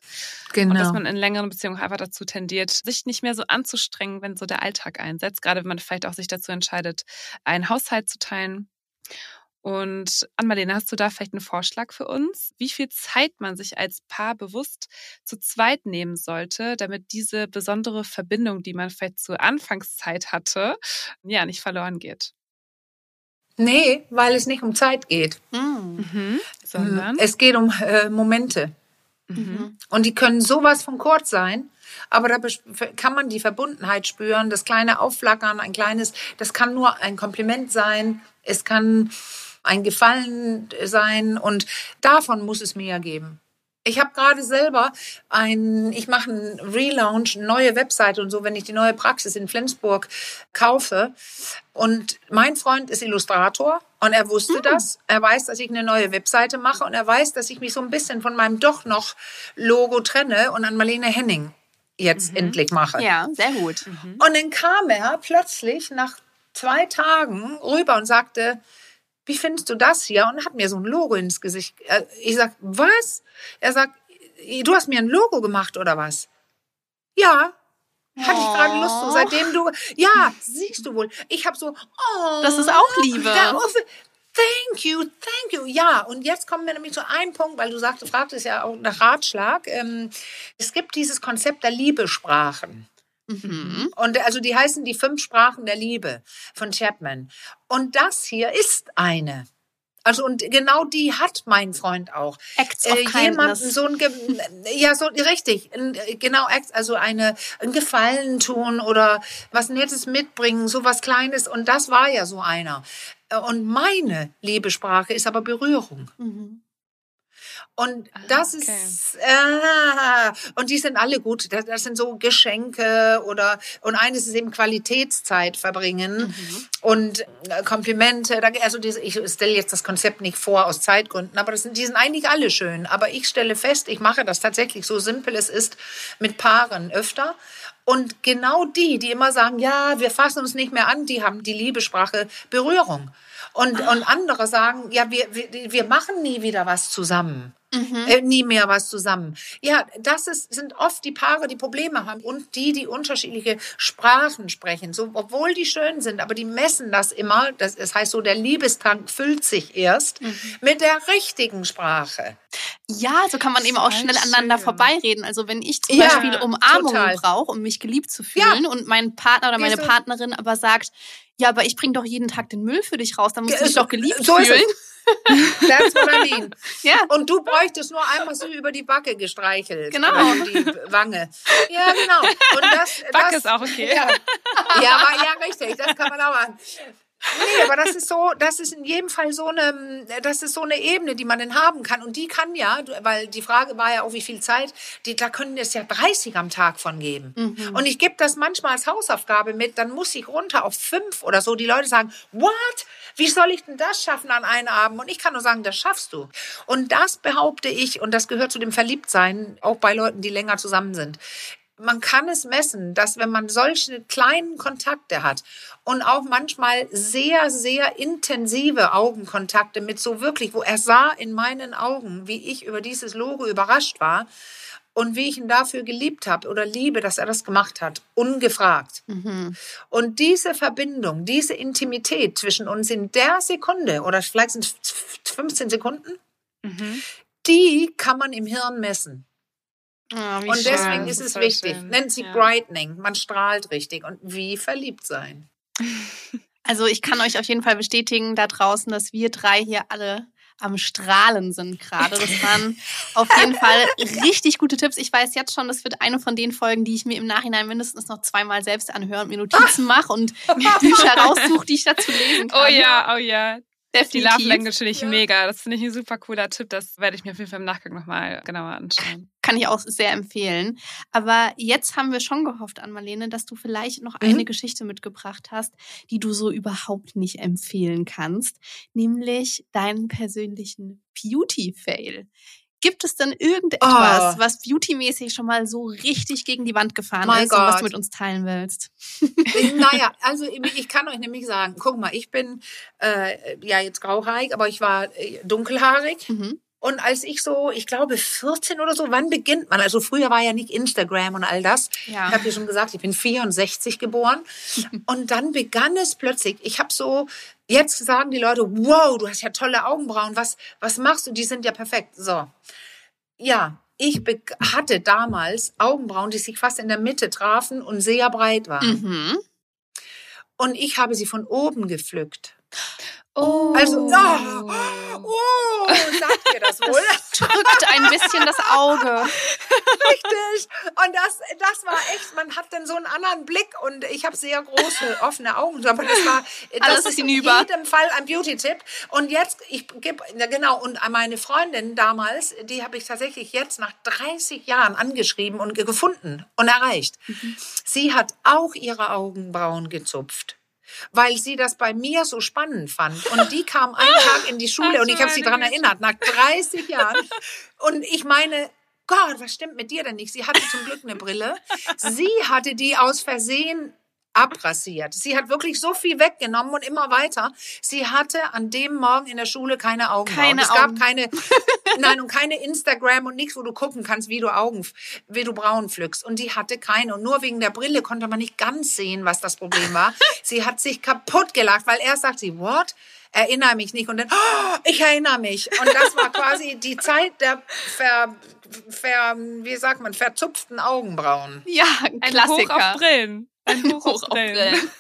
genau. Und dass man in längeren Beziehungen einfach dazu tendiert, sich nicht mehr so anzustrengen, wenn so der Alltag einsetzt. Gerade wenn man vielleicht auch sich dazu entscheidet, einen Haushalt zu teilen. Und Anmalene, hast du da vielleicht einen Vorschlag für uns, wie viel Zeit man sich als Paar bewusst zu zweit nehmen sollte, damit diese besondere Verbindung, die man vielleicht zur Anfangszeit hatte, ja, nicht verloren geht? nee, weil es nicht um Zeit geht. Mhm. Mhm. Sondern? Es geht um äh, Momente. Mhm. Und die können sowas von kurz sein, aber da kann man die Verbundenheit spüren, das kleine Aufflackern, ein kleines, das kann nur ein Kompliment sein, es kann ein Gefallen sein und davon muss es mehr geben. Ich habe gerade selber ein, ich mache einen Relaunch, eine neue Webseite und so, wenn ich die neue Praxis in Flensburg kaufe. Und mein Freund ist Illustrator und er wusste das. Er weiß, dass ich eine neue Webseite mache und er weiß, dass ich mich so ein bisschen von meinem doch noch Logo trenne und an Marlene Henning jetzt endlich mache. Ja, sehr gut. Mhm. Und dann kam er plötzlich nach zwei Tagen rüber und sagte, wie findest du das hier? Und hat mir so ein Logo ins Gesicht. äh, Ich sag, was? Er sagt, du hast mir ein Logo gemacht oder was? Ja. Hatte ich gerade Lust zu. Oh. Seitdem du, ja, siehst du wohl. Ich habe so, oh, Das ist auch Liebe. da- Thank you, thank you. Ja, und jetzt kommen wir nämlich zu einem Punkt, weil du sagst, fragtest ja auch nach Ratschlag. Ähm, es gibt dieses Konzept der Liebesprachen. Mhm. Und also die heißen die fünf Sprachen der Liebe von Chapman. Und das hier ist eine. Also und genau die hat mein Freund auch. Acts of Äh, jemanden so ein Ge ja so richtig ein, äh, genau Acts, also eine ein Gefallen tun oder was Nettes mitbringen, so was Kleines und das war ja so einer. Äh, Und meine Liebesprache ist aber Berührung. Mhm. Und Ah, das okay. ist, äh, und die sind alle gut. Das, das sind so Geschenke oder, und eines ist eben Qualitätszeit verbringen Mhm. und äh, Komplimente. Also diese, ich stelle jetzt das Konzept nicht vor aus Zeitgründen, aber das sind, die sind eigentlich alle schön. Aber ich stelle fest, ich mache das tatsächlich so simpel es ist mit Paaren öfter. Und genau die, die immer sagen, ja, wir fassen uns nicht mehr an, die haben die Liebessprache Berührung. Und, und andere sagen, ja, wir, wir, wir machen nie wieder was zusammen. Äh, nie mehr was zusammen. Ja, das ist, sind oft die Paare, die Probleme haben und die, die unterschiedliche Sprachen sprechen. So, obwohl die schön sind, aber die messen das immer. Das, das heißt so, der Liebestank füllt sich erst mit der richtigen Sprache. Ja, so kann man eben auch schnell aneinander schön. vorbeireden. Also wenn ich zum Ja, Beispiel Umarmung brauche, um mich geliebt zu fühlen und mein Partner oder meine Partnerin aber sagt, ja, aber ich bringe doch jeden Tag den Müll für dich raus, dann musst du dich doch geliebt so fühlen. That's what I mean. Ja. Und du bräuchtest nur einmal so über die Backe gestreichelt. Genau. Oder über die Wange. Ja, genau. Und das, Backe das, ist auch okay. Ja, ja, aber, ja, richtig. Das kann man auch machen. Nee, aber das ist so, das ist in jedem Fall so eine, das ist so eine Ebene, die man dann haben kann. Und die kann ja, weil die Frage war ja auch, wie viel Zeit, die, da können es ja 30 am Tag von geben. Und ich gebe das manchmal als Hausaufgabe mit, dann muss ich runter auf fünf oder so. Die Leute sagen, what? Wie soll ich denn das schaffen an einem Abend? Und ich kann nur sagen, das schaffst du. Und das behaupte ich, und das gehört zu dem Verliebtsein, auch bei Leuten, die länger zusammen sind man kann es messen, dass wenn man solche kleinen Kontakte hat und auch manchmal sehr, sehr intensive Augenkontakte mit so wirklich, wo er sah in meinen Augen, wie ich über dieses Logo überrascht war und wie ich ihn dafür geliebt habe oder liebe, dass er das gemacht hat, ungefragt. Und diese Verbindung, diese Intimität zwischen uns in der Sekunde oder vielleicht sind es 15 Sekunden, Mhm. die kann man im Hirn messen. Wie Und schön. deswegen ist es wichtig. schön. Nennt sie Ja. Brightening. Man strahlt richtig. Und wie verliebt sein. Also ich kann euch auf jeden Fall bestätigen da draußen, dass wir drei hier alle am Strahlen sind gerade. Das waren auf jeden Fall richtig gute Tipps. Ich weiß jetzt schon, das wird eine von den Folgen, die ich mir im Nachhinein mindestens noch zweimal selbst anhöre und mir Notizen mache und Bücher raussuche, die ich dazu lesen kann. Oh ja, oh ja. Die definitiv. Love Language finde ich Ja. mega. Das finde ich ein super cooler Tipp. Das werde ich mir auf jeden Fall im Nachgang nochmal genauer anschauen. Kann ich auch sehr empfehlen. Aber jetzt haben wir schon gehofft an Marlene, dass du vielleicht noch Mhm. eine Geschichte mitgebracht hast, die du so überhaupt nicht empfehlen kannst, nämlich deinen persönlichen Beauty-Fail. Gibt es denn irgendetwas, Oh. was beautymäßig schon mal so richtig gegen die Wand gefahren Mein ist und was Gott. du mit uns teilen willst? naja, also ich kann euch nämlich sagen, guck mal, ich bin äh, ja jetzt grauhaarig, aber ich war äh, dunkelhaarig. Mhm. Und als ich so, ich glaube 14 oder so, wann beginnt man? Also früher war ja nicht Instagram und all das. Ja. Ich habe ja schon gesagt, ich bin 64 geboren. und dann begann es plötzlich. Ich habe so, jetzt sagen die Leute, wow, du hast ja tolle Augenbrauen. Was, was machst du? Die sind ja perfekt. So. Ja, ich hatte damals Augenbrauen, die sich fast in der Mitte trafen und sehr breit waren. Mhm. Und ich habe sie von oben gepflückt. Oh. Also, oh, oh sagt ihr das wohl? Drückt ein bisschen das Auge. Richtig. Und das, das war echt, man hat dann so einen anderen Blick und ich habe sehr große, offene Augen. Aber das war, das Alles ist in hinüber. jedem Fall ein Beauty-Tipp. Und jetzt, ich gebe, genau, und meine Freundin damals, die habe ich tatsächlich jetzt nach 30 Jahren angeschrieben und ge- gefunden und erreicht. Sie hat auch ihre Augenbrauen gezupft. Weil sie das bei mir so spannend fand. Und die kam einen Tag in die Schule und ich habe sie daran erinnert, nach 30 Jahren. Und ich meine, Gott, was stimmt mit dir denn nicht? Sie hatte zum Glück eine Brille. Sie hatte die aus Versehen abrasiert. Sie hat wirklich so viel weggenommen und immer weiter. Sie hatte an dem Morgen in der Schule keine Augenbrauen. Keine es gab Augen. keine, nein, und keine Instagram und nichts, wo du gucken kannst, wie du Augen, wie du Brauen pflückst. Und die hatte keine. Und nur wegen der Brille konnte man nicht ganz sehen, was das Problem war. sie hat sich kaputt gelacht, weil erst sagt sie, what? Erinnere mich nicht. Und dann, oh, ich erinnere mich. Und das war quasi die Zeit der ver, ver, wie sagt man, verzupften Augenbrauen. Ja, ein Ein Klassiker. Hoch auf Brillen. Ein Hoch, Hoch auf Brillen.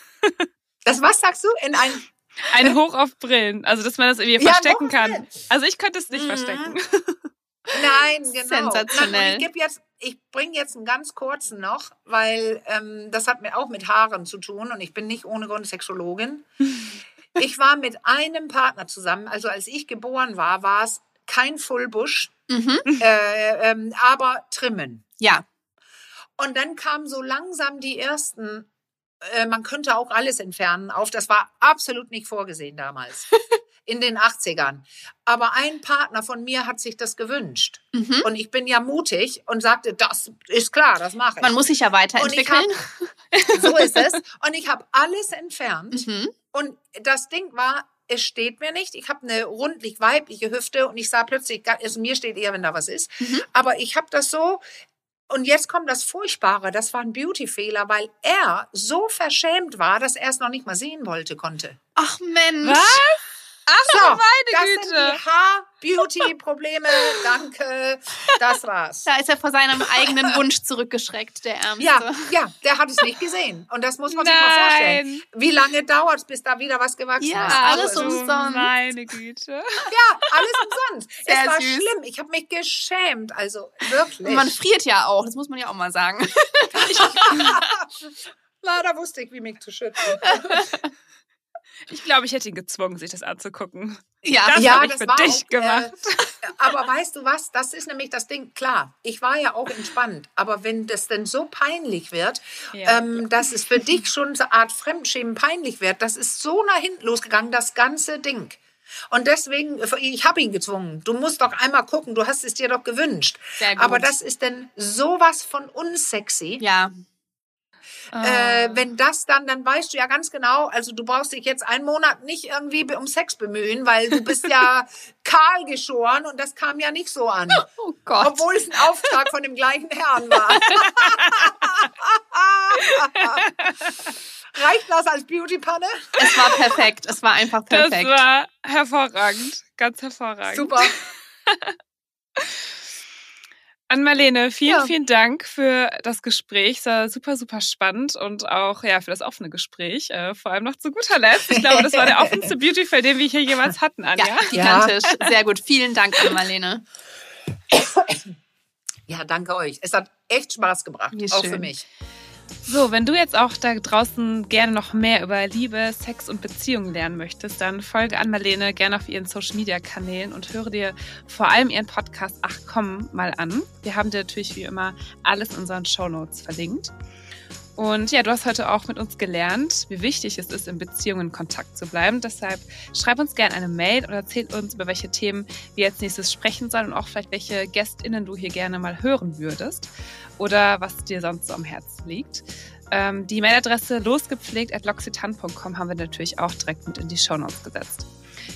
Das, was sagst du? In ein, Ein Hoch auf Brillen. Also, dass man das irgendwie Ja, verstecken kann. Brillen. Also, ich könnte es nicht Mhm. verstecken. Nein, genau. Sensationell. Nein, ich gebe jetzt, ich bringe jetzt einen ganz kurzen noch, weil ähm, das hat mir auch mit Haaren zu tun und ich bin nicht ohne Grund Sexologin. Ich war mit einem Partner zusammen, also als ich geboren war, war es kein Fullbush, Mhm. äh, ähm, aber trimmen. Ja. Und dann kamen so langsam die ersten, äh, man könnte auch alles entfernen, auf. Das war absolut nicht vorgesehen damals. in den 80ern. Aber ein Partner von mir hat sich das gewünscht. Mhm. Und ich bin ja mutig und sagte, das ist klar, das mache ich. Man muss sich ja weiterentwickeln. hab, so ist es. Und ich habe alles entfernt. Mhm. Und das Ding war, es steht mir nicht. Ich habe eine rundlich weibliche Hüfte und ich sah plötzlich, gar- also mir steht eher, wenn da was ist. Mhm. Aber ich habe das so. Und jetzt kommt das Furchtbare. Das war ein Beauty-Fehler, weil er so verschämt war, dass er es noch nicht mal sehen wollte, konnte. Ach Mensch. Was? So, meine das Güte. sind die Haar-Beauty-Probleme. Danke. Das war's. Da ist er vor seinem eigenen Wunsch zurückgeschreckt, der Ärmste. Ja, ja, der hat es nicht gesehen. Und das muss man sich mal vorstellen. Nein. Wie lange dauert es, bis da wieder was gewachsen Ja, ist? alles Also, umsonst. Meine Güte. Ja, alles umsonst. Sehr es war süß. schlimm. Ich habe mich geschämt. Also wirklich. Und man friert ja auch, das muss man ja auch mal sagen. Leider wusste ich, wie mich zu schützen. Ich glaube, ich hätte ihn gezwungen, sich das anzugucken. Ja, Das ja, hab ich das für war dich auch, gemacht. Äh, aber weißt du was? Das ist nämlich das Ding. Klar, ich war ja auch entspannt. Aber wenn das denn so peinlich wird, Ja. ähm, dass es für dich schon so eine Art Fremdschämen peinlich wird, das ist so nach hinten losgegangen, das ganze Ding. Und deswegen, ich habe ihn gezwungen. Du musst doch einmal gucken, du hast es dir doch gewünscht. Aber das ist denn sowas von unsexy. ja. Äh, wenn das dann, dann weißt du ja ganz genau, also du brauchst dich jetzt einen Monat nicht irgendwie um Sex bemühen, weil du bist ja kahl geschoren und das kam ja nicht so an. Oh Gott. Obwohl es ein Auftrag von dem gleichen Herrn war. Reicht das als Beauty-Panne? Es war perfekt. Es war einfach das perfekt. war hervorragend. Ganz hervorragend. Super. Ann-Marlene, vielen, Ja. vielen Dank für das Gespräch. Es war super, super spannend und auch ja für das offene Gespräch. Äh, vor allem noch zu guter Letzt. Ich glaube, das war der offenste Beauty-Fall, den wir hier jemals hatten, Anja. Ja, gigantisch. Sehr gut. Vielen Dank, Anne-Marlene. Ja, danke euch. Es hat echt Spaß gebracht. Wie Auch schön. für mich. So, wenn du jetzt auch da draußen gerne noch mehr über Liebe, Sex und Beziehungen lernen möchtest, dann folge an Marlene gerne auf ihren Social Media Kanälen und höre dir vor allem ihren Podcast Ach komm mal an. Wir haben dir natürlich wie immer alles in unseren Show Notes verlinkt. Und ja, du hast heute auch mit uns gelernt, wie wichtig es ist, in Beziehungen in Kontakt zu bleiben. Deshalb schreib uns gerne eine Mail oder erzähl uns, über welche Themen wir als nächstes sprechen sollen und auch vielleicht welche GästInnen du hier gerne mal hören würdest oder was dir sonst so am Herzen liegt. Ähm, die Mailadresse losgepflegt.loxitan.com haben wir natürlich auch direkt mit in die Shownotes gesetzt.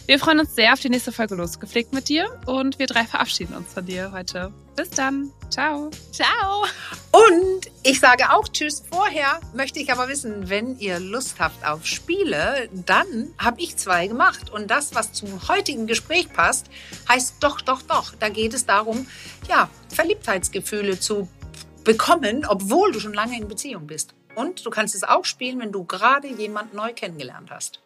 Wir freuen uns sehr auf die nächste Folge Losgepflegt mit dir und wir drei verabschieden uns von dir heute. Bis dann. Ciao. Ciao. Und ich sage auch Tschüss. Vorher möchte ich aber wissen, wenn ihr Lust habt auf Spiele, dann habe ich zwei gemacht. Und das, was zum heutigen Gespräch passt, heißt doch, doch, doch. Da geht es darum, ja, Verliebtheitsgefühle zu bekommen, obwohl du schon lange in Beziehung bist. Und du kannst es auch spielen, wenn du gerade jemand neu kennengelernt hast.